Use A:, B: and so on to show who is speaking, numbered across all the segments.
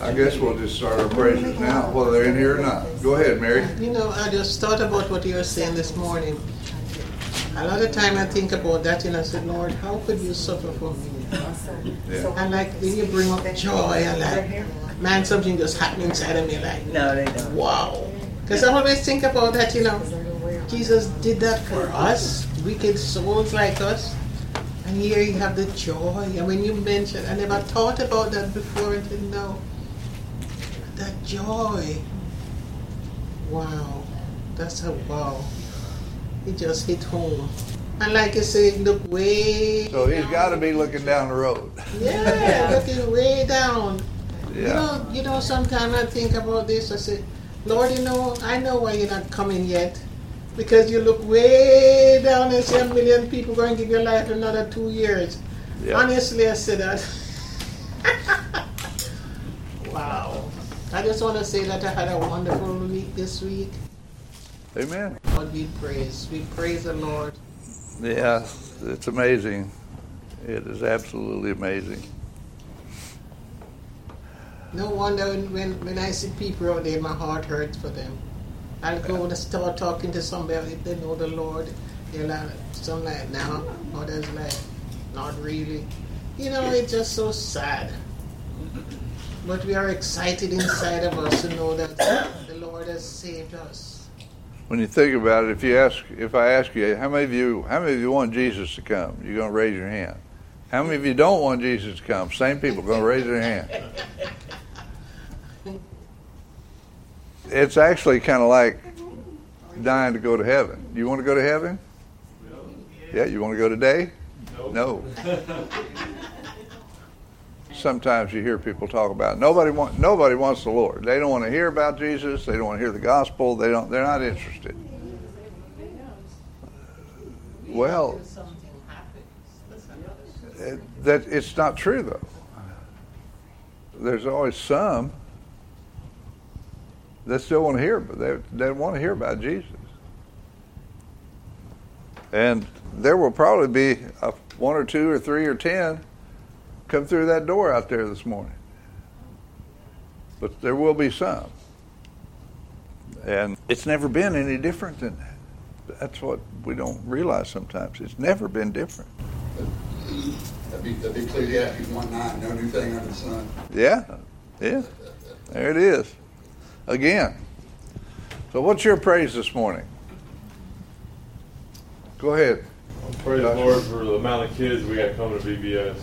A: I guess we'll just start our praises now, whether they're in here or not. Go ahead, Mary.
B: You know, I just thought about what you were saying this morning. A lot of time I think about that and I said, Lord, how could you suffer for me?
A: Yeah.
B: And like when you bring up joy and like, man, something just happened inside of me like,
C: No, they don't.
B: wow. Because I always think about that, you know, Jesus did that for us, wicked souls like us. And here you have the joy. And when you mentioned, I never thought about that before until now. That joy. Wow. That's a wow. It just hit home. And like you said, look way.
A: So he's got to be looking down the road.
B: Yeah, looking way down. You know, you know. Sometimes I think about this. I say, Lord, you know, I know why you're not coming yet, because you look way down and say a million people going to give your life another two years.
A: Yeah.
B: Honestly, I say that. wow. I just want to say that I had a wonderful week this week.
A: Amen.
B: Lord, we praise. We praise the Lord.
A: Yeah, it's amazing. It is absolutely amazing.
B: No wonder when, when, when I see people out there, my heart hurts for them. I'll go and start talking to somebody if they know the Lord. They're like, some like, now, others like, not really. You know, it's just so sad. But we are excited inside of us to know that the Lord has saved us.
A: When you think about it, if you ask, if I ask you, how many of you, how many of you want Jesus to come? You're going to raise your hand. How many of you don't want Jesus to come? Same people going to raise their hand. It's actually kind of like dying to go to heaven. You want to go to heaven? Yeah. You want to go today? No. Sometimes you hear people talk about nobody want nobody wants the Lord. They don't want to hear about Jesus. They don't want to hear the gospel. They don't. They're not interested. Well, it, that it's not true though. There's always some that still want to hear, but they they want to hear about Jesus. And there will probably be a, one or two or three or ten come through that door out there this morning. But there will be some. And it's never been any different than that. That's what we don't realize sometimes. It's never been different.
D: That'd be, that'd be Ecclesiastes one nine, no new thing under the sun.
A: Yeah, yeah. There it is. Again. So, what's your praise this morning? Go ahead.
E: I praise the Lord for the amount of kids we got coming to VBS.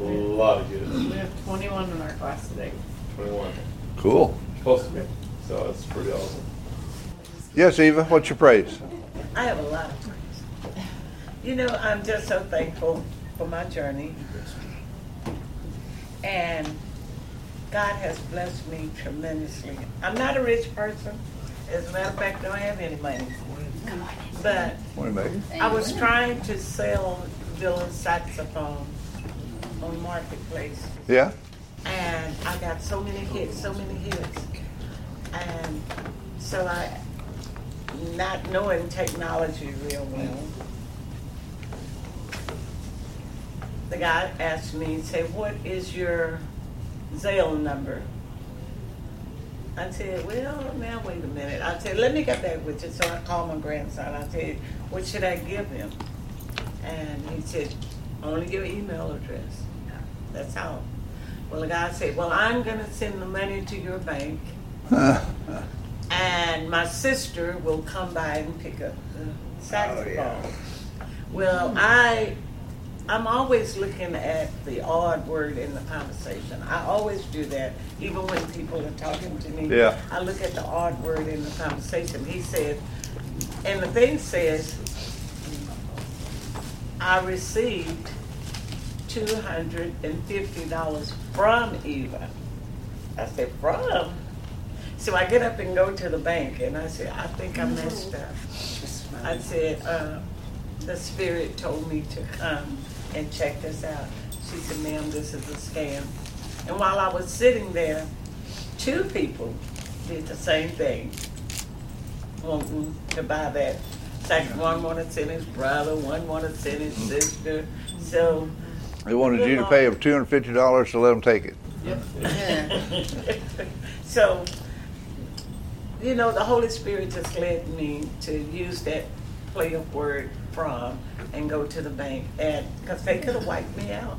E: A lot of kids.
C: We have 21 in our class today.
E: 21.
A: Cool.
E: Supposed to be. So it's pretty awesome.
A: Yes, Eva, what's your praise?
C: I have a lot of praise. You know, I'm just so thankful for my journey. And God has blessed me tremendously. I'm not a rich person. As a matter of fact, I don't have any money. But
A: Morning, Megan.
C: I was trying to sell Dylan saxophone on Marketplace.
A: Yeah?
C: and I got so many hits, so many hits, and so I, not knowing technology real well, the guy asked me, say, "What is your Zelle number?" I said, "Well, now wait a minute." I said, "Let me get back with you." So I called my grandson. I said, "What should I give him?" And he said, "Only your email address." That's all. Well, the guy said, Well, I'm going to send the money to your bank, and my sister will come by and pick up the saxophone. Oh, well, I. I'm always looking at the odd word in the conversation. I always do that, even when people are talking to me.
A: Yeah.
C: I look at the odd word in the conversation. He said, and the thing says, I received two hundred and fifty dollars from Eva. I said, from? So I get up and go to the bank and I said, I think I messed up. I said, uh, the spirit told me to come and check this out. She said, ma'am, this is a scam. And while I was sitting there, two people did the same thing. Wanting to buy that. Second one wanted to send his brother, one wanted to send his sister. So
A: They wanted you to pay them $250 to let them take it.
C: so, you know, the Holy Spirit just led me to use that play of word from and go to the bank and because they could have wiped me out.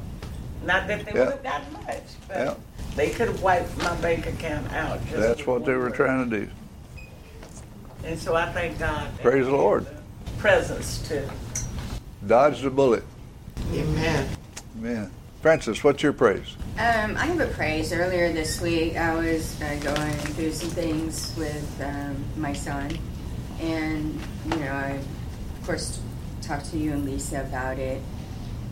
C: Not that they
A: Yeah.
C: would have gotten much, but
A: Yeah.
C: they could have wiped my bank account out. just
A: That's what they were
C: word.
A: trying to do.
C: And so I thank God.
A: Praise the Lord.
C: the Presence to
A: dodge the bullet.
B: Amen.
A: Man. Francis, what's your praise?
F: Um, I have a praise. Earlier this week, I was uh, going through some things with um, my son, and you know, I of course talked to you and Lisa about it,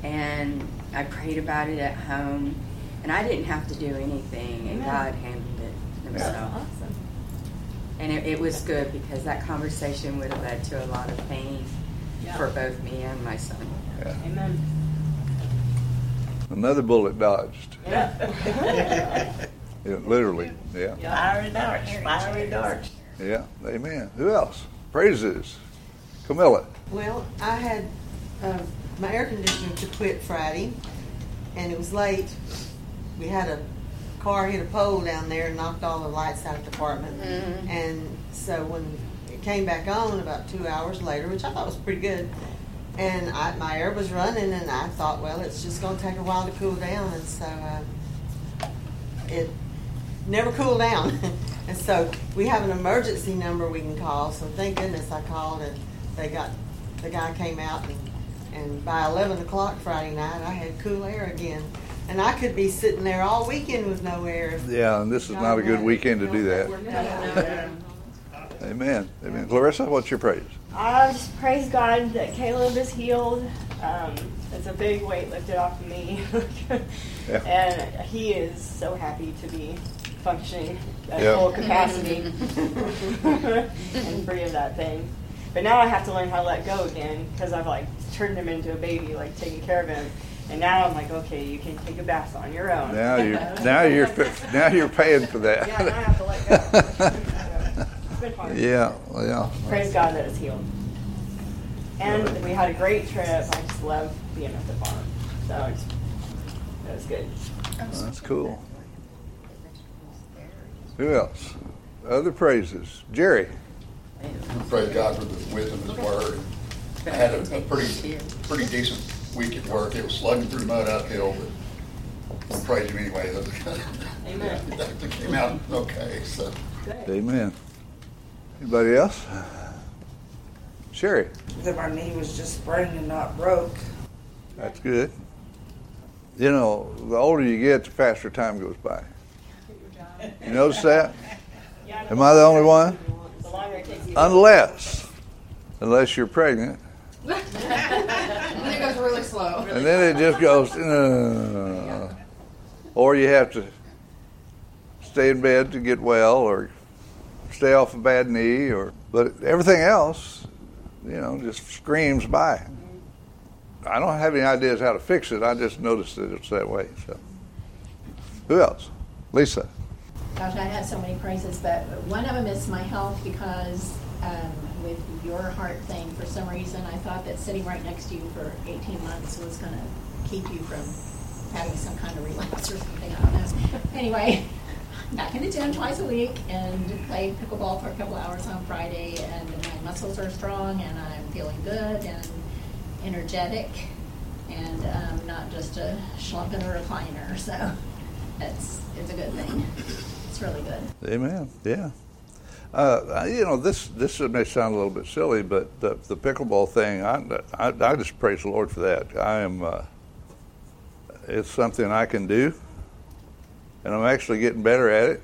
F: and I prayed about it at home, and I didn't have to do anything, and God handled it Himself.
G: Awesome.
F: And it, it was good because that conversation would have led to a lot of pain
G: Yeah.
F: for both me and my son.
A: Yeah.
G: Amen.
A: Another bullet dodged.
G: Yeah.
A: Yeah, literally. Yeah.
C: fiery darts, fiery darts.
A: Yeah. Amen. Who else? Praises. Camilla.
H: Well, I had uh, my air conditioner to quit Friday, and it was late. We had a car hit a pole down there and knocked all the lights out of the apartment.
F: Mhm.
H: And so when it came back on about two hours later, which I thought was pretty good, and I, my air was running, and I thought, well, it's just going to take a while to cool down, and so uh, it never cooled down. and so we have an emergency number we can call. So thank goodness I called and they got the guy came out and, and by 11 o'clock Friday night I had cool air again. And I could be sitting there all weekend with no air.
A: Yeah, and this is not a good weekend to do that. Amen. Amen. Clarissa, what's your praise?
G: I just praise God that Caleb is healed. Um, it's a big weight lifted off of me.
A: Yeah.
G: And he is so happy to be functioning at
A: Yeah.
G: full capacity and free of that thing. But now I have to learn how to let go again because I've like turned him into a baby, like taking care of him. And now I'm like, okay, you can take a bath on your own.
A: Now you're now you're now you're paying for that.
G: Yeah, now I have to let go. It's been hard.
A: yeah, yeah.
G: Praise God that it's healed. And we had a great trip. I just love being at the farm. So that was good.
A: That's cool. Who else? Other praises. Jerry.
D: Praise God for the wisdom of His Word. I had a, a pretty, pretty decent week at work. It was slugging through mud uphill, but we'll praise Him anyway.
G: Amen.
D: That came out okay, so.
A: Amen. Anybody else? Sherry.
I: that my knee was just sprained and not broke.
A: That's good. You know, the older you get, the faster time goes by. You notice that? Am I the only one?
G: The longer it takes you.
A: Unless, unless you're pregnant,
F: And it goes really slow.
A: and then it just goes, uh, or you have to stay in bed to get well, or stay off a bad knee, or but everything else, you know, just screams by. I don't have any ideas how to fix it. I just noticed that it's that way. So, who else? Lisa.
J: Gosh, I have so many praises, but one of them is my health because um, with your heart thing, for some reason, I thought that sitting right next to you for 18 months was going to keep you from having some kind of relapse or something. I don't know. Anyway, back in the gym twice a week and played pickleball for a couple hours on Friday, and my muscles are strong, and I'm feeling good and energetic, and um, not just a slump in a recliner. So it's it's a good thing. It's really good.
A: Amen. Yeah. Uh, you know, this this may sound a little bit silly, but the, the pickleball thing, I, I, I just praise the Lord for that. I am, uh, it's something I can do, and I'm actually getting better at it.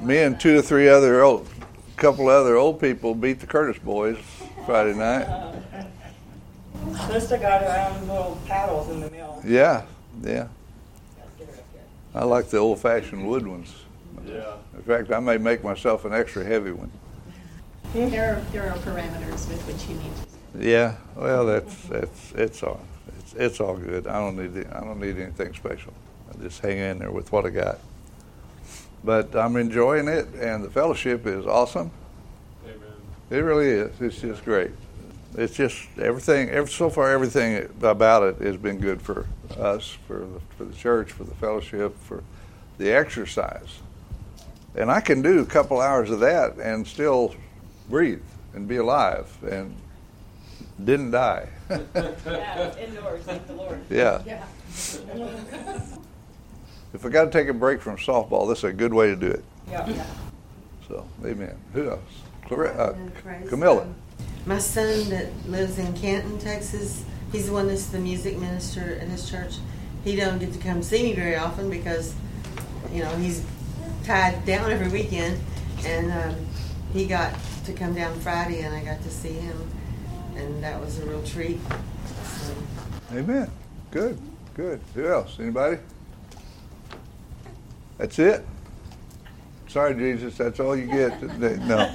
A: Me and two or three other old, couple other old people beat the Curtis boys Friday night.
G: Sister got her own little paddles in the mill.
A: Yeah, yeah.
G: Let's get her up here.
A: I like the old-fashioned wood ones.
E: Yeah.
A: In fact, I may make myself an extra heavy one.
J: There are, there are parameters with which you need to.
A: Yeah, well, that's that's it's all it's it's all good. I don't need I don't need anything special. I just hang in there with what I got. But I'm enjoying it, and the fellowship is awesome.
E: Amen.
A: It really is. It's just great. It's just everything. Every, so far, everything about it has been good for us, for the, for the church, for the fellowship, for the exercise. And I can do a couple hours of that and still breathe and be alive and didn't die.
G: yeah, indoors, thank the Lord.
A: Yeah.
G: Yeah.
A: If I got to take a break from softball, this is a good way to do it.
G: Yeah.
A: So, amen. Who else? Clar- uh, Camilla.
H: God. My son that lives in Canton, Texas, he's the one that's the music minister in his church. He don't get to come see me very often because, you know, he's tied down every weekend. And um, he got to come down Friday, and I got to see him, and that was a real treat. So,
A: Amen. Good. Good. Who else? Anybody? That's it? Sorry, Jesus. That's all you get. No.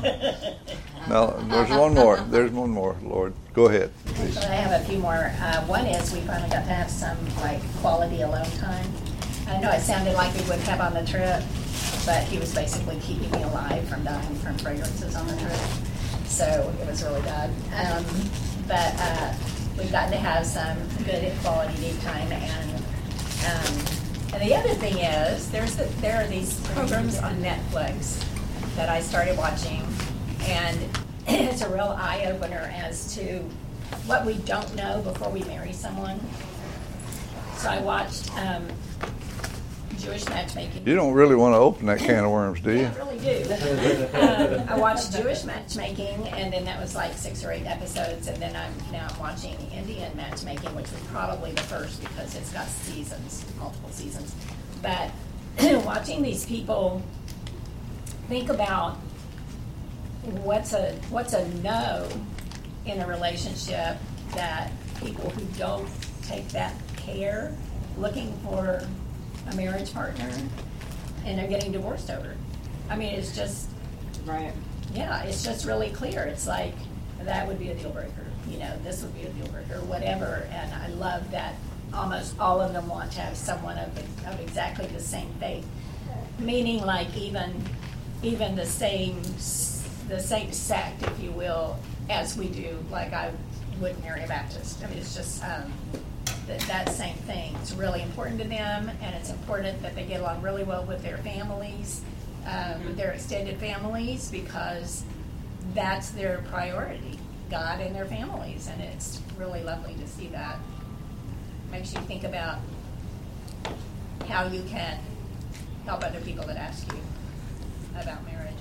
A: No. There's one more. There's one more, Lord. Go ahead. please.
J: I have a few more. Uh, one is we finally got to have some like quality alone time. I know it sounded like we would have on the trip, but he was basically keeping me alive from dying from fragrances on the trip. So it was really bad. Um, but uh, we've gotten to have some good quality date time and um, and the other thing is, there's the, there are these programs on Netflix that I started watching, and it's a real eye opener as to what we don't know before we marry someone. So I watched um, Jewish matchmaking.
A: You don't really want to open that can of worms, do you?
J: I really do. um, I watched Jewish matchmaking, and then that was like six or eight episodes, and then I'm now watching Indian matchmaking, which was probably the first because it's got seasons, multiple seasons. But watching these people think about what's a what's a no in a relationship that people who don't take that care looking for a marriage partner and they're getting divorced over. I mean, it's just
G: Right.
J: yeah, it's just really clear. It's like that would be a deal breaker. You know, this would be a deal breaker, whatever. And I love that almost all of them want to have someone of, of exactly the same faith, meaning like even even the same the same sect, if you will, as we do. Like I wouldn't marry a Baptist. I mean, it's just um, that, that same thing. It's really important to them, and it's important that they get along really well with their families, um, with their extended families, because that's their priority, God and their families, and it's really lovely to see that. Makes you think about how you can help other people that ask you about marriage.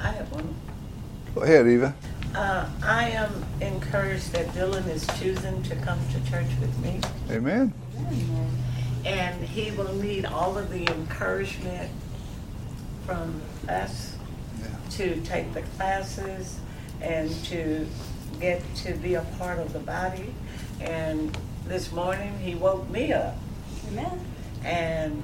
C: I have one.
A: Go ahead, Eva.
C: Uh, I am encouraged that Dylan is choosing to come to church with me,
A: Amen.
C: and he will need all of the encouragement from us to take the classes and to get to be a part of the body. And this morning, he woke me up,
G: Amen.
C: and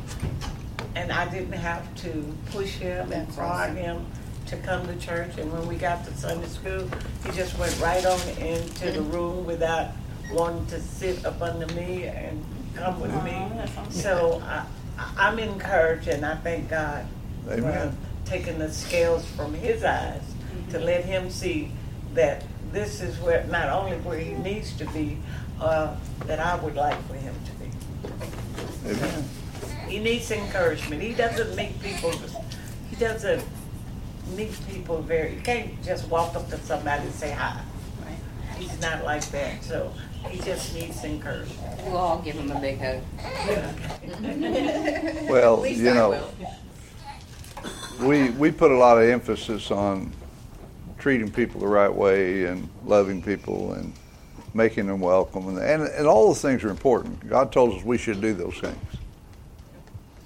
C: and I didn't have to push him and prod him to come to church. And when we got to Sunday school, he just went right on into the room without wanting to sit up under me and come with me.
G: Aw, that sounds
C: So I, I- I'm encouraged, and I thank God for taking the scales from his eyes to let him see that this is where not only where he needs to be, uh, that I would like for him to be.
A: Amen.
C: He needs encouragement. He doesn't meet people. He doesn't meet people very. You can't just walk up to somebody and say hi. He's not like that. So he just needs encouragement.
F: We'll all give him a big hug.
A: Well, you
F: I
A: know,
F: will.
A: we we put a lot of emphasis on treating people the right way and loving people and making them welcome and and, and all those things are important. God told us we should do those things.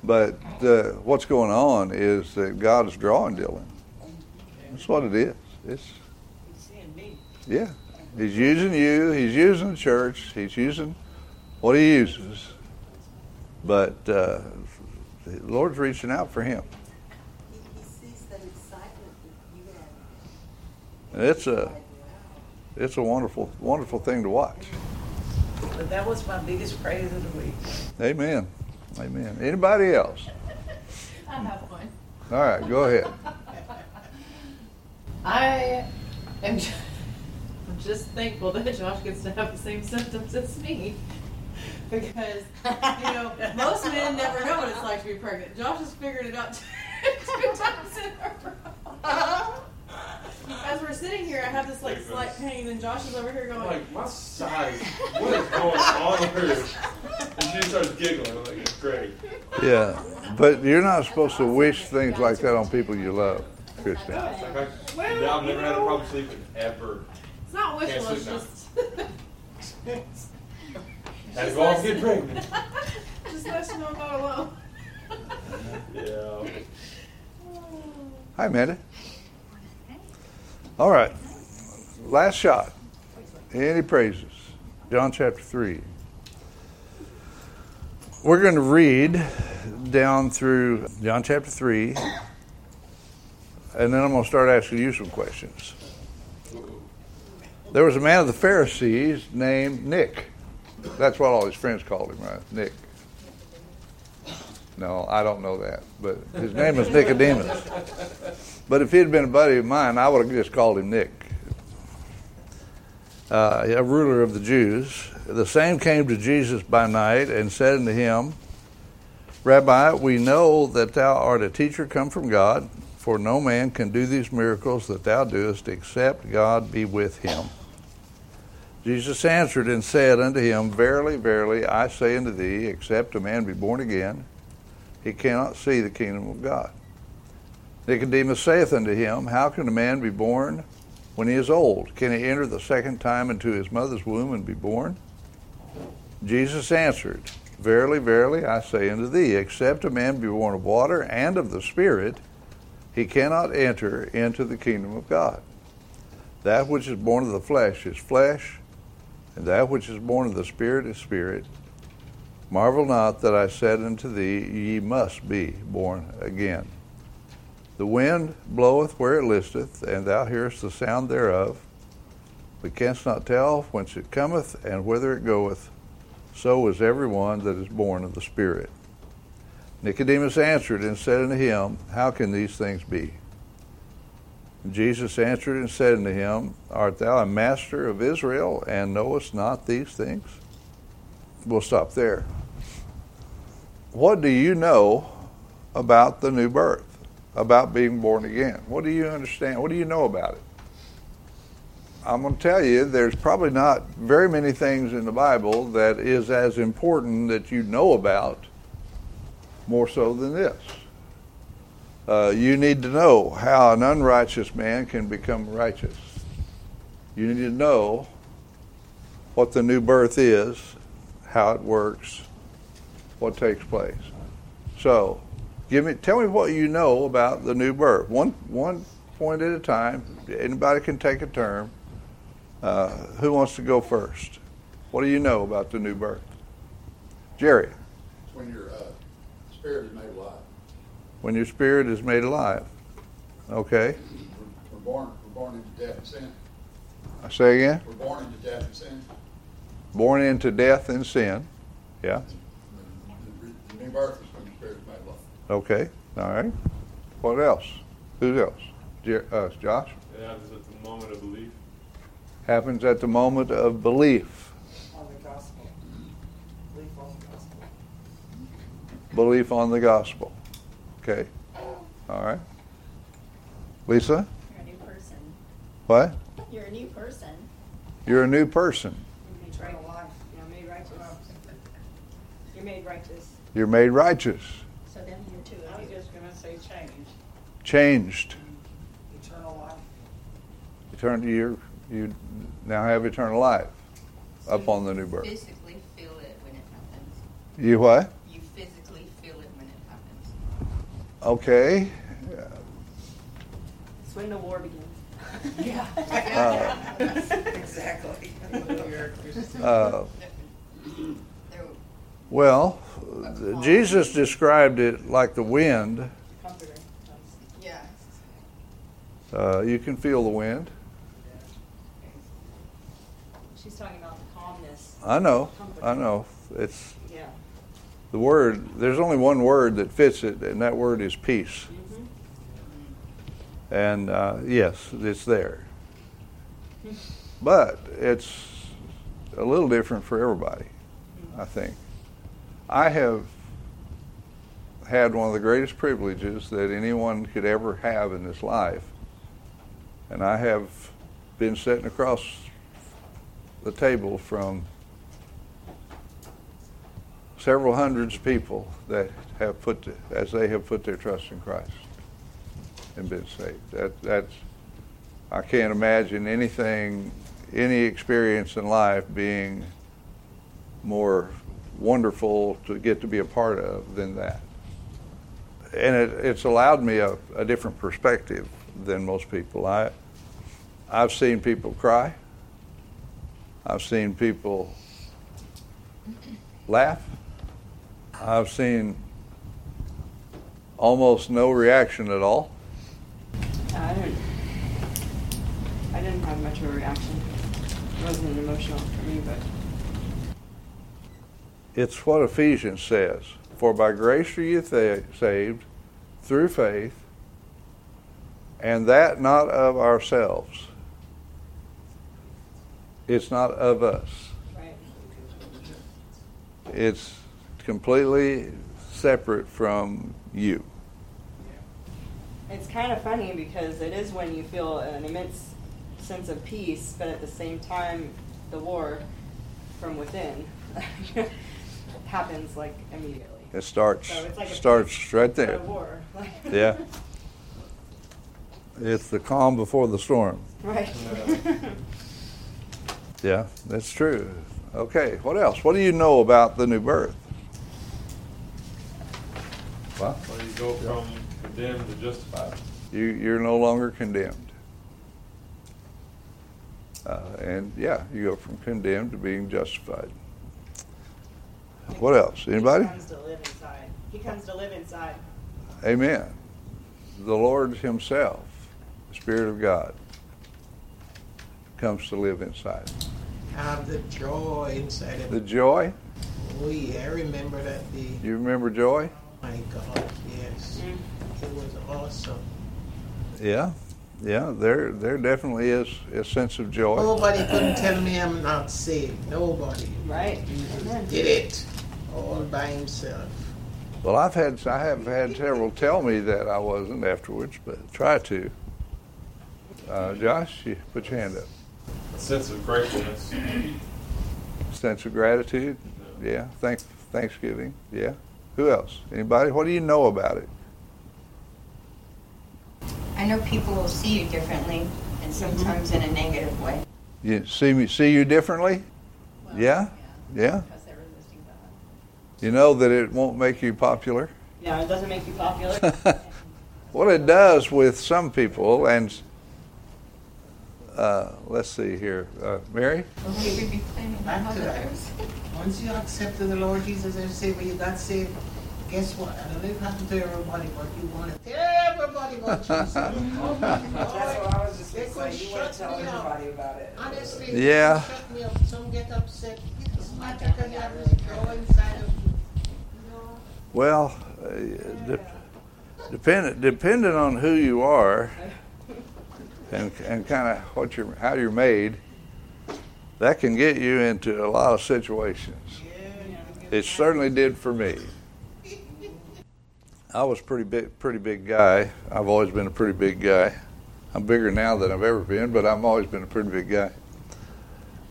A: But uh, what's going on is that God is drawing Dylan. That's what it is. It's
C: He's seeing me.
A: yeah. He's using you. He's using the church. He's using what he uses. But uh, the Lord's reaching out for him.
H: he, he sees that excitement that you have.
A: And it's a it's a wonderful wonderful thing to watch.
C: But that was my biggest praise of the week.
A: Amen. Amen. Anybody else?
J: I have one.
A: All right, go ahead.
K: I am ju- I'm just thankful that Josh gets to have the same symptoms as me.
L: because you know most men never know what it's like to be pregnant. Josh has figured it out two times in a row. As we're sitting here, I have this like slight pain, and Josh is over here going.
E: Like my size, what is going on here? And she starts giggling. I'm like, it's great.
A: Yeah, but you're not supposed to wish things like that on people you love, Kristen.
E: It's like I, yeah, I've never had a problem sleeping ever.
L: It's not
E: Can't
L: wishful. It's
E: sleep now.
L: just.
E: Had to go off get pregnant.
L: just let you know I'm not alone.
E: Yeah. Oh.
A: Hi, Amanda. All right, last shot. Any praises? John chapter 3. We're going to read down through John chapter 3, and then I'm going to start asking you some questions. There was a man of the Pharisees named Nick. That's what all his friends called him, right? Nick. No, I don't know that, but his name was Nicodemus. But if he had been a buddy of mine, I would have just called him Nick. Uh, a ruler of the Jews. The same came to Jesus by night and said unto him, Rabbi, we know that thou art a teacher come from God, for no man can do these miracles that thou doest except God be with him. Jesus answered and said unto him, Verily, verily, I say unto thee, except a man be born again, he cannot see the kingdom of God. Nicodemus saith unto him, How can a man be born when he is old? Can he enter the second time into his mother's womb and be born? Jesus answered, Verily, verily, I say unto thee, except a man be born of water and of the Spirit, he cannot enter into the kingdom of God. That which is born of the flesh is flesh, and that which is born of the Spirit is spirit. Marvel not that I said unto thee, Ye must be born again. The wind bloweth where it listeth, and thou hearest the sound thereof, but canst not tell whence it cometh and whither it goeth. So is every one that is born of the Spirit. Nicodemus answered and said unto him, How can these things be? Jesus answered and said unto him, Art thou a master of Israel, and knowest not these things? We'll stop there. What do you know about the new birth? About being born again? What do you understand? What do you know about it? I'm going to tell you, there's probably not very many things in the Bible that is as important that you know about more so than this. Uh, you need to know how an unrighteous man can become righteous. You need to know what the new birth is, how it works, what takes place. So, give me, tell me what you know about the new birth. One, one point at a time. Anybody can take a turn. Uh, who wants to go first? What do you know about the new birth? Jerry.
D: It's when your uh, spirit is made alive.
A: When your spirit is made alive. Okay.
D: We're, we're born. We're born into death and sin.
A: I say again.
D: We're born into death and sin.
A: Born into death and sin. Yeah.
D: The, the, the new birth is when your spirit is made alive.
A: Okay. All right. What else? Who else? Jer- uh, Josh.
E: It happens at the moment of belief.
A: Happens at the moment of belief.
I: On the gospel. Belief on the gospel.
A: Belief on the gospel. Okay. All right. Lisa.
J: You're a new person.
A: What?
J: You're a new person.
A: You're a new person.
G: Eternal life. You're made righteous. You're made righteous.
A: You're made righteous.
J: So then you're two
C: I was just gonna say change.
A: Changed. Mm-hmm.
I: Eternal life.
A: Eternal. You you now have eternal life upon the new birth.
M: physically feel it when it happens.
A: You what?
M: You physically feel it when it happens.
A: Okay.
G: It's when the war begins.
I: Yeah.
A: Uh,
I: exactly.
A: Uh, well, Jesus described it like the wind. Uh, you can feel the wind.
G: She's talking about the calmness.
A: I know. I know. It's
G: Yeah.
A: The word. There's only one word that fits it, and that word is peace. And uh, yes, it's there. But it's a little different for everybody. I think. I have had one of the greatest privileges that anyone could ever have in this life. And I have been sitting across the table from several hundreds of people that have put, as they have put their trust in Christ and been saved. That, that's, I can't imagine anything, any experience in life being more wonderful to get to be a part of than that. And it, it's allowed me a, a different perspective than most people. I, I've seen people cry. I've seen people laugh. I've seen almost no reaction at all.
G: Uh, I didn't. I didn't have much of a reaction. It wasn't emotional for me, but
A: It's what Ephesians says. For by grace are you th- saved through faith, and that not of ourselves. It's not of us.
G: right.
A: It's completely separate from you.
G: It's kind of funny because it is when you feel an immense sense of peace, but at the same time, the war from within happens like immediately.
A: It starts
G: So like
A: starts right there. Yeah. It's the calm before the storm.
G: right.
A: Yeah, that's true. Okay, what else? What do you know about the new birth? What?
E: Well, you go from condemned to justified.
A: You, you're no longer condemned. Uh, and yeah, you go from condemned to being justified. What else? Anybody?
G: He comes to live inside. He comes to live inside.
A: Amen. The Lord Himself, the Spirit of God, comes to live inside.
B: Have the joy inside of
A: The joy,
B: Oh yeah, I remember that day.
A: you remember joy?
B: My God, yes. It was awesome.
A: Yeah, yeah. There, there definitely is a sense of joy.
B: Nobody couldn't tell me I'm not saved. Nobody.
G: Right.
B: Jesus did it all by himself.
A: Well, I've had, I have had several tell me that I wasn't afterwards, but try to. Uh, Josh, you put your hand up.
E: A sense of gratefulness.
A: Sense of gratitude. Yeah. Thank, Thanksgiving. Yeah. Who else? Anybody? What do you know about it?
M: I know people will see you differently, and mm-hmm. sometimes in a negative way.
A: You see me, see you differently?
J: Well,
A: Yeah? Yeah.
J: Because they're resisting God.
A: You know that it won't make you popular.
G: Yeah, it doesn't make you popular.
A: What it does with some people, and uh, let's see here, uh, Mary.
M: We would be planning
B: Back to that. Once you accepted the Lord Jesus as Savior, you got saved. Guess what? I don't know if it happened to everybody, but you want to tell everybody about Jesus. Oh
I: That's what I was just
B: They
I: gonna say. You want to tell
B: me up.
I: everybody about it.
B: Honestly,
A: Yeah.
B: they shut me up. Some get upset. It doesn't matter because you have this joy inside of you. You know?
A: Well, uh, de- dependent depending on who you are, and and kind of what you're how you're made, that can get you into a lot of situations. It certainly did for me. I was pretty big, pretty big guy. I've always been a pretty big guy. I'm bigger now than I've ever been, but I've always been a pretty big guy.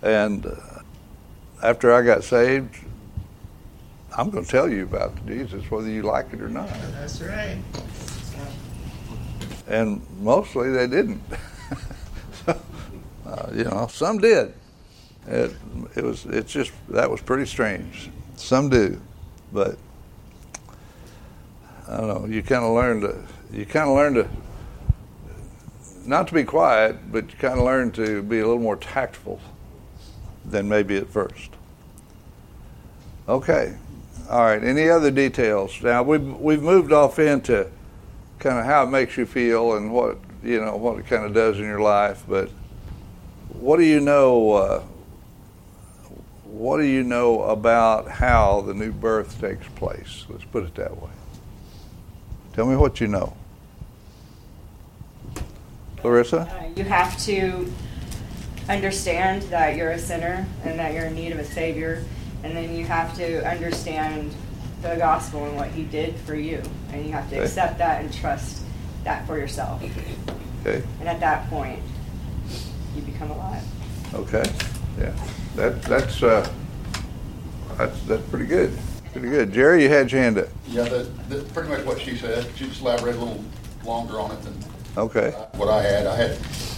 A: And uh, after I got saved, I'm going to tell you about Jesus, whether you like it or not.
B: That's right.
A: And mostly they didn't. uh, you know, some did. It, it was. It's just that was pretty strange. Some do, but I don't know. You kind of learn to. You kind of learn to not to be quiet, but you kind of learn to be a little more tactful than maybe at first. Okay. All right. Any other details? Now we've we've moved off into kind of how it makes you feel and what you know what it kind of does in your life. But what do you know? Uh, what do you know about how the new birth takes place? Let's put it that way. Tell me what you know, Clarissa.
G: Uh, you have to understand that you're a sinner and that you're in need of a savior, And then you have to understand the gospel and what he did for you. And you have to
A: Okay.
G: accept that and trust that for yourself.
A: Okay.
G: And at that point, you become alive.
A: Okay. Yeah. That that's uh, that's that's pretty good. Pretty good. Jerry, you had your hand up.
D: Yeah, that, that, pretty much what she said. She just elaborated a little longer on it than
A: Okay.
D: what I had. I had,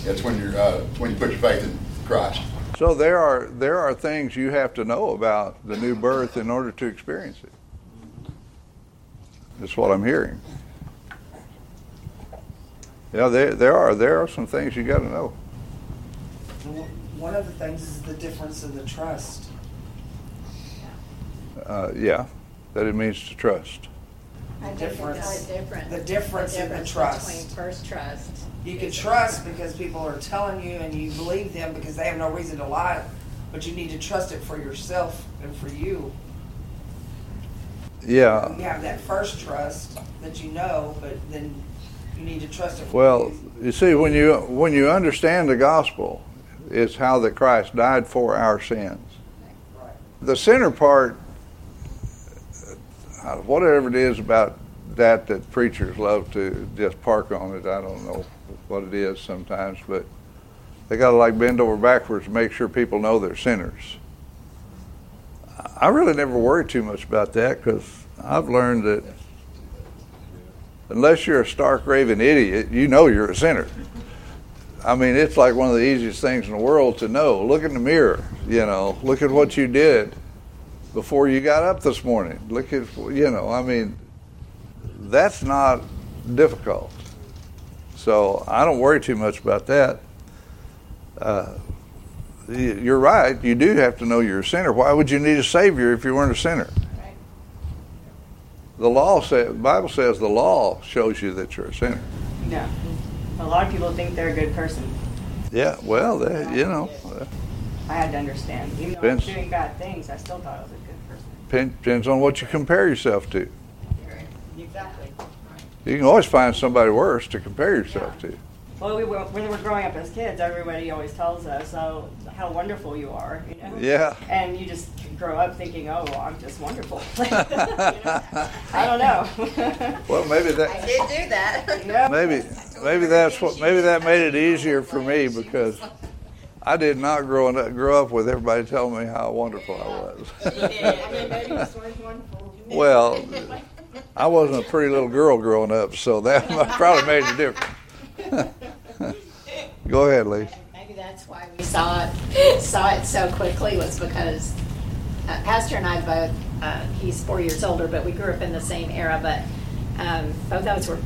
D: that's when you're, uh, when you put your faith in Christ.
A: So there are there are things you have to know about the new birth in order to experience it. That's what I'm hearing. Yeah, there there are there are some things you got to know.
N: One of the things is the difference in the trust.
A: Uh, yeah, that it means to trust.
N: The
J: What
N: difference,
J: difference?
N: the difference in the trust.
J: Between first trust.
N: You can trust because people are telling you and you believe them because they have no reason to lie, but you need to trust it for yourself and for you.
A: Yeah.
N: You have that first trust that you know, but then you need to trust it for
A: Well,
N: you.
A: you see, when you when you understand the gospel, it's how that Christ died for our sins. The center part, uh, whatever it is about that that preachers love to just park on it, I don't know what it is sometimes, but they got to like bend over backwards to make sure people know they're sinners. I really never worry too much about that because I've learned that unless you're a stark raving idiot, you know you're a sinner. I mean, it's like one of the easiest things in the world to know. Look in the mirror, you know, look at what you did before you got up this morning. Look at, you know, I mean, that's not difficult. So I don't worry too much about that. Uh, you're right. You do have to know you're a sinner. Why would you need a savior if you weren't a sinner? The law says, the Bible says the law shows you that you're a sinner.
G: Yeah. A lot of people think they're a good person.
A: Yeah, well, that, you know, uh,
G: I had to understand. Even though
A: Depends.
G: I was doing bad things, I still thought I was a good person.
A: depends, depends on what you compare yourself to.
G: Exactly.
A: You can always find somebody worse to compare yourself to.
G: Well, we were, when we were growing up as kids, everybody always tells us, "Oh, how wonderful you are," you know.
A: Yeah.
G: And you just grow up thinking, "Oh, well, I'm just wonderful." You know? I don't know.
A: Well, maybe that
F: I did do that.
G: Yeah.
A: maybe maybe that's what maybe that made it easier for me because I did not grow up grow up with everybody telling me how wonderful I was.
G: I mean, maybe you just weren't wonderful.
A: Well, I wasn't a pretty little girl growing up, so that probably made a difference. Go ahead, Lee.
J: Maybe that's why we saw it saw it so quickly was because uh, Pastor and I both. Uh, he's four years older, but we grew up in the same era. But um, both of us were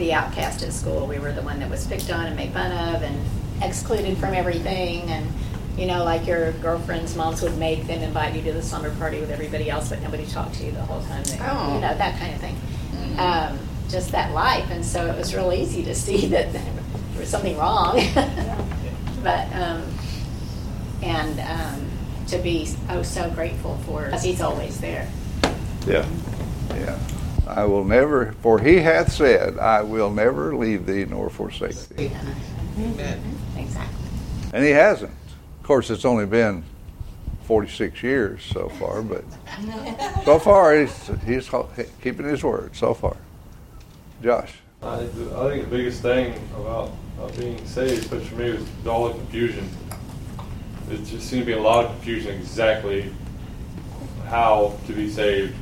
J: the outcast at school. We were the one that was picked on and made fun of and excluded from everything. And you know, like your girlfriend's moms would make them invite you to the slumber party with everybody else, but nobody talked to you the whole time. They,
F: Oh.
J: You know that kind of thing. Um, just that life, and so it was real easy to see that there was something wrong. but um, and um, to be oh so grateful for because he's always there.
A: Yeah, yeah. I will never, for he hath said, I will never leave thee nor forsake thee. Amen.
J: Exactly.
A: And he hasn't. Of course, it's only been 46 years so far, but so far he's, he's keeping his word so far. Josh.
E: I think, the, I think the biggest thing about uh, being saved, especially for me, was all the confusion. There just seemed to be a lot of confusion exactly how to be saved.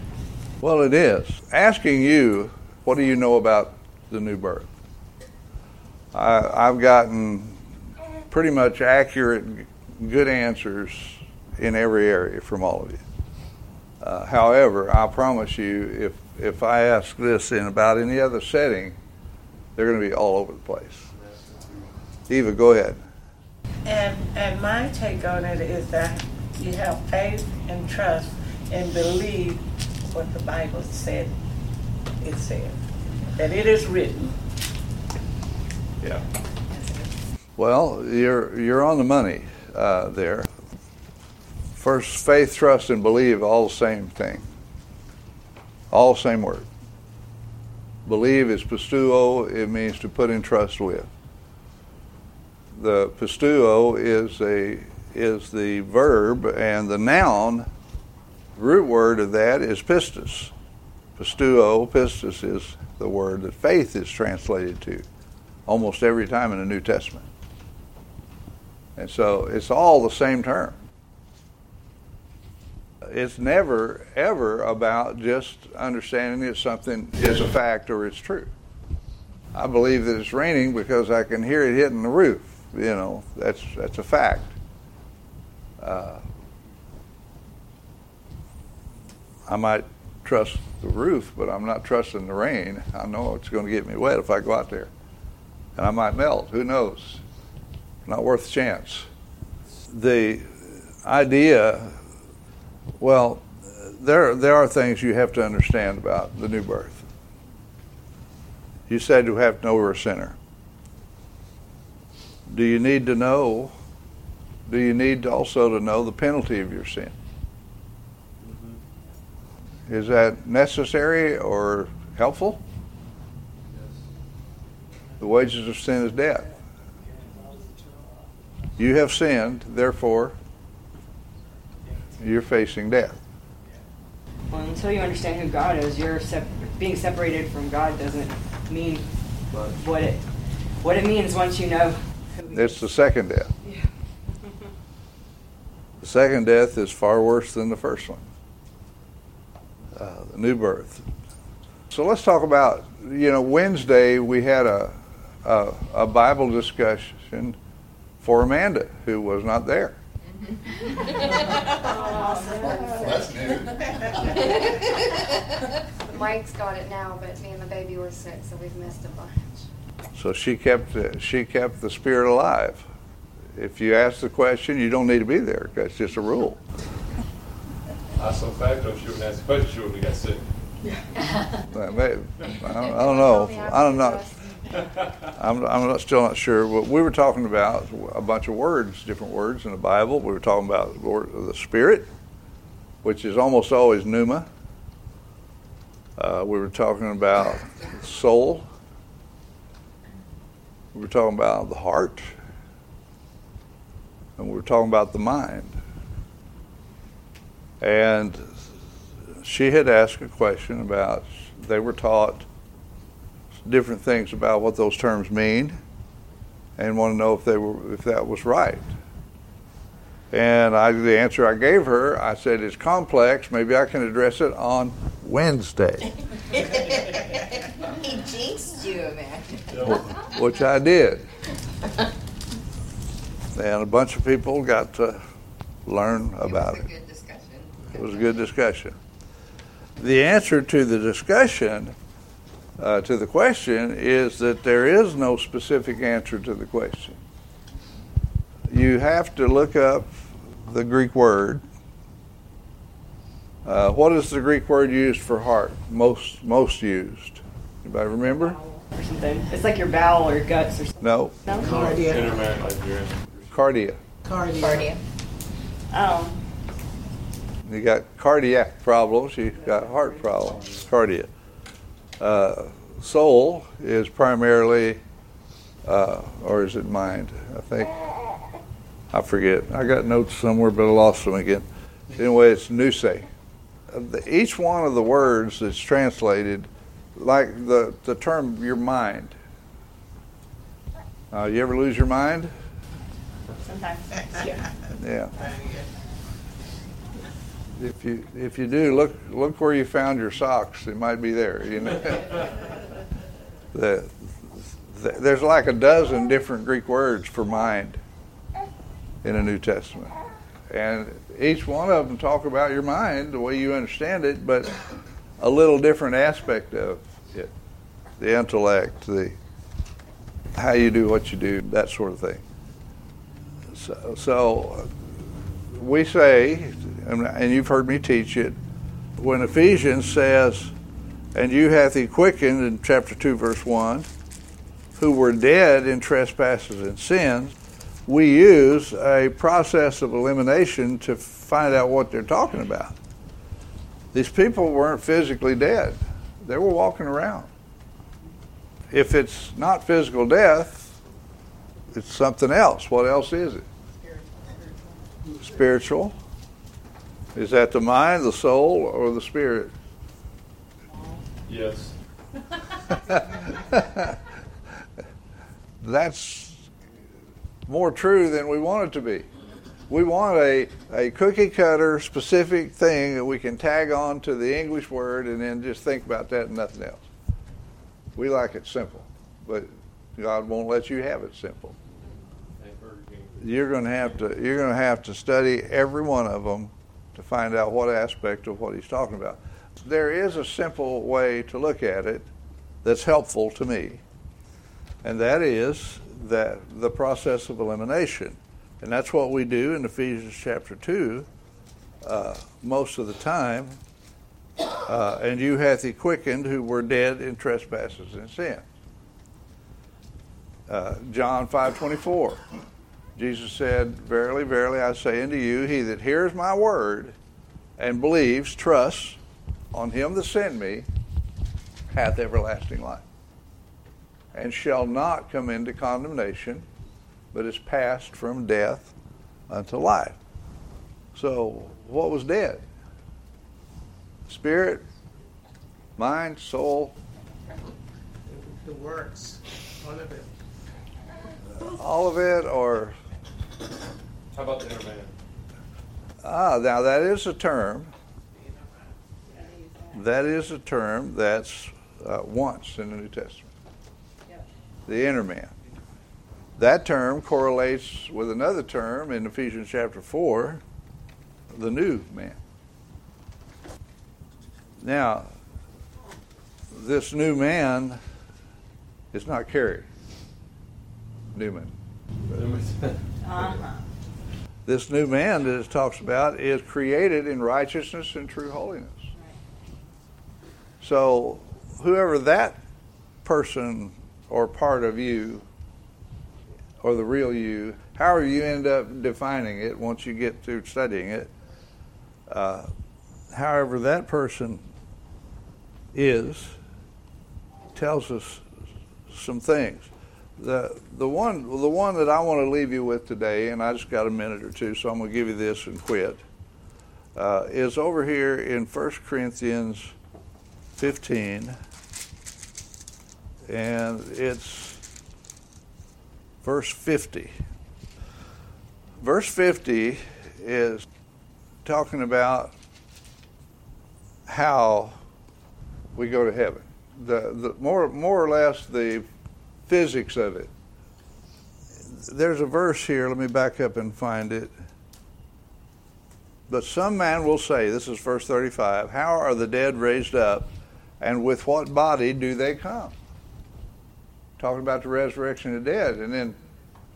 A: Well, it is. Asking you, what do you know about the new birth? I, I've gotten pretty much accurate, good answers in every area from all of you. Uh, however, I promise you, if if I ask this in about any other setting, they're going to be all over the place. Eva, go ahead.
C: And and my take on it is that you have faith and trust and believe what the Bible said it said. That it is written.
A: Yeah. Well, you're you're on the money uh, there. First, faith, trust, and believe all the same thing. All the same word. Believe is pisteuo. It means to put in trust with. The pisteuo is a is the verb, and the noun root word of that is pistis. Pisteuo, pistis is the word that faith is translated to almost every time in the New Testament. And so it's all the same term. It's never, ever about just understanding that something is a fact or it's true. I believe that it's raining because I can hear it hitting the roof. You know, that's, that's a fact. Uh, I might trust the roof, but I'm not trusting the rain. I know it's going to get me wet if I go out there. And I might melt. Who knows? Not worth the chance. The idea, well, there, there are things you have to understand about the new birth. You said you have to know we're a sinner. Do you need to know? Do you need also to know the penalty of your sin? Is that necessary or helpful? The wages of sin is death. You have sinned, therefore, you're facing death.
G: Well, until you understand who God is, you're sep- being separated from God doesn't mean what it what it means once you know.
A: It's the second death.
G: Yeah.
A: The second death is far worse than the first one. Uh, the new birth. So let's talk about, you know, Wednesday we had a, a, a Bible discussion for Amanda, who was not there.
D: That's new.
O: Mike's got it now, but me and the baby were sick, so we've missed a bunch.
A: So she kept the, she kept the spirit alive. If you ask the question, you don't need to be there. That's just a rule.
E: That's a fact, or she wouldn't ask the question, she wouldn't have got sick.
A: That may- I don't, I don't know. I don't know. I'm, I'm not, still not sure. What we were talking about a bunch of words, different words in the Bible. We were talking about the word of the Spirit, which is almost always pneuma. Uh, we were talking about soul. We were talking about the heart. And we were talking about the mind. And she had asked a question about, they were taught different things about what those terms mean and want to know if they were if that was right. And I, the answer I gave her, I said, it's complex. Maybe I can address it on Wednesday,
F: he jinxed you, man.
A: which I did. And a bunch of people got to learn about it.
F: Good discussion.
A: It was a good discussion. The answer to the discussion, uh, to the question, is that there is no specific answer to the question. You have to look up the Greek word. Uh, what is the Greek word used for heart? Most most used. Anybody remember?
G: Or something. It's like your bowel or guts or something.
A: No.
G: No?
B: Cardia.
E: Intermarried Nigerian.
A: Cardia.
B: Cardia.
F: Cardia.
G: Oh.
A: You got cardiac problems. You got heart problems. cardiac. Uh, soul is primarily, uh, or is it mind? I think. I forget. I got notes somewhere, but I lost them again. Anyway, it's nous. Uh, Each one of the words that's translated, like the, the term your mind. Uh, you ever lose your mind?
G: Sometimes. Yeah.
A: Yeah. If you if you do, look look where you found your socks. It might be there. You know. the, the, there's like a dozen different Greek words for mind in the New Testament, and each one of them talk about your mind the way you understand it, but a little different aspect of it, the intellect, the how you do what you do, that sort of thing. So, so we say, and you've heard me teach it, when Ephesians says, and you hath he quickened in chapter 2, verse 1, who were dead in trespasses and sins, we use a process of elimination to find out what they're talking about. These people weren't physically dead, they were walking around. If it's not physical death, it's something else. What else is it? Spiritual. Is that the mind, the soul, or the spirit?
E: Yes.
A: That's more true than we want it to be. We want a, a cookie cutter specific thing that we can tag on to the English word and then just think about that and nothing else. We like it simple, but God won't let you have it simple. You're going to have to you're going to have to study every one of them to find out what aspect of what he's talking about. There is a simple way to look at it that's helpful to me, and that is that the process of elimination, and that's what we do in Ephesians chapter two uh, most of the time. Uh, and you hath he quickened who were dead in trespasses and sin. Uh, John five twenty four. Jesus said, Verily, verily, I say unto you, he that hears my word and believes, trusts on him that sent me, hath everlasting life, and shall not come into condemnation, but is passed from death unto life. So, what was dead? Spirit, mind, soul,
B: The works, all of it.
A: all of it, or
E: How about the inner man?
A: Ah, now that is a term. That is a term that's uh, once in the New Testament. The inner man. That term correlates with another term in Ephesians chapter 4, the new man. Now, this new man is not carried. Newman.
G: Uh-huh.
A: This new man that it talks about is created in righteousness and true holiness. So, whoever that person or part of you, or the real you, however you end up defining it once you get through studying it, uh, however that person is, tells us some things. The the one the one that I want to leave you with today, and I just got a minute or two, so I'm going to give you this and quit. Uh, is over here in 1 Corinthians 15, and it's verse 50. Verse 50 is talking about how we go to heaven. The, the more more or less the physics of it. There's a verse here, let me back up and find it. But some man will say, this is verse 35, how are the dead raised up, and with what body do they come? Talking about the resurrection of the dead. And then,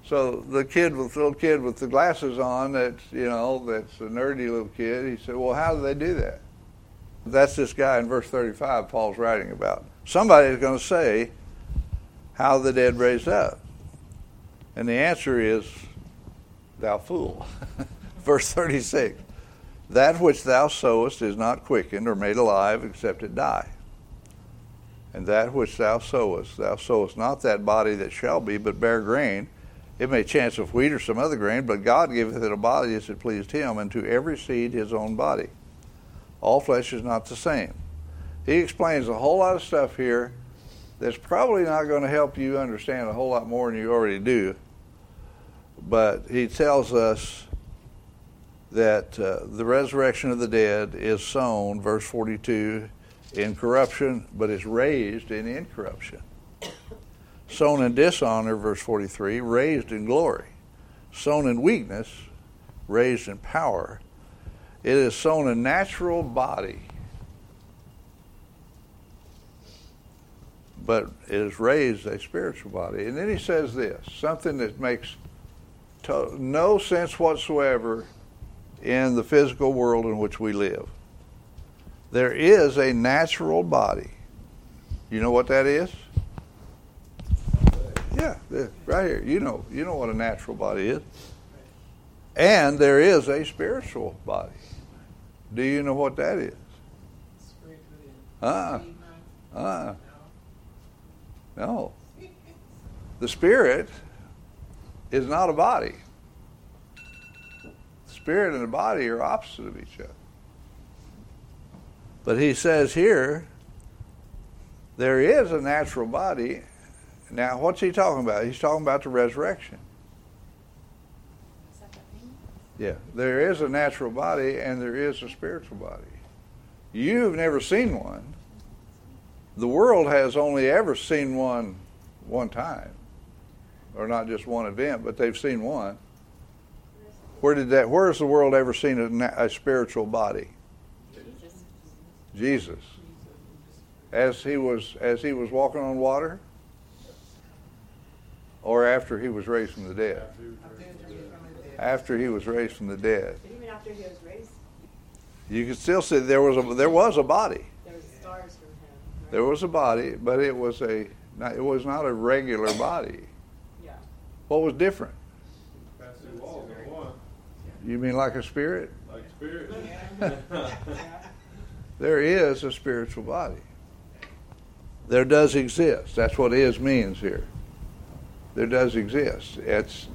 A: so the kid with the little kid with the glasses on, that's, you know, that's a nerdy little kid, he said, well, how do they do that? That's this guy in verse 35 Paul's writing about. Somebody is going to say, how the dead raised up? And the answer is, Thou fool. Verse 36 That which thou sowest is not quickened or made alive except it die. And that which thou sowest, thou sowest not that body that shall be, but bare grain. It may chance of wheat or some other grain, but God giveth it a body as it pleased him, and to every seed his own body. All flesh is not the same. He explains a whole lot of stuff here that's probably not going to help you understand a whole lot more than you already do. But he tells us that uh, the resurrection of the dead is sown, verse 42, in corruption, but is raised in incorruption. Sown in dishonor, verse 43, raised in glory. Sown in weakness, raised in power. It is sown a natural body, but it is raised a spiritual body. And then he says this something that makes to- no sense whatsoever in the physical world in which we live. There is a natural body. You know what that is? Yeah, right here. You know, you know what a natural body is. And there is a spiritual body. Do you know what that is? Uh, uh, no. The spirit is not a body. The spirit and the body are opposite of each other. But he says here, there is a natural body. Now, what's he talking about? He's talking about the resurrection. Yeah, there is a natural body and there is a spiritual body. You've never seen one. The world has only ever seen one one time, or not just one event, but they've seen one. Where did that? Where has the world ever seen a, a spiritual body? Jesus. As he was as he was walking on water, or after he was raised from the dead. After he was raised from the dead,
G: Even after he was raised,
A: you can still see there was a there was a body.
G: there was stars from him.
A: There was a body, but it was a not, it was not a regular body.
G: Yeah.
A: What was different?
E: Pass through walls on one,
A: You mean like a spirit?
E: like spirit.
A: There is a spiritual body. There does exist. That's what is means here. There does exist. It's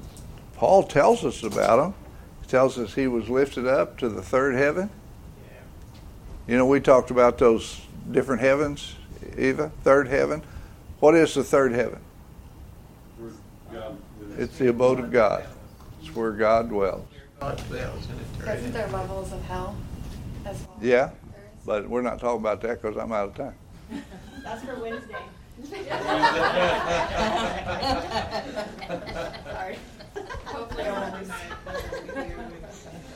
A: Paul tells us about him. He tells us he was lifted up to the third heaven. You know, we talked about those different heavens, Eva. Third heaven. What is the third heaven?
E: Where God is.
A: It's the abode of God. It's where God dwells.
B: God dwells in eternity.
O: Isn't there levels of hell as well?
A: Yeah, but we're not talking about that because I'm out of time.
G: That's for Wednesday.
O: Sorry. Hopefully,
G: Don't
O: not.
G: understand.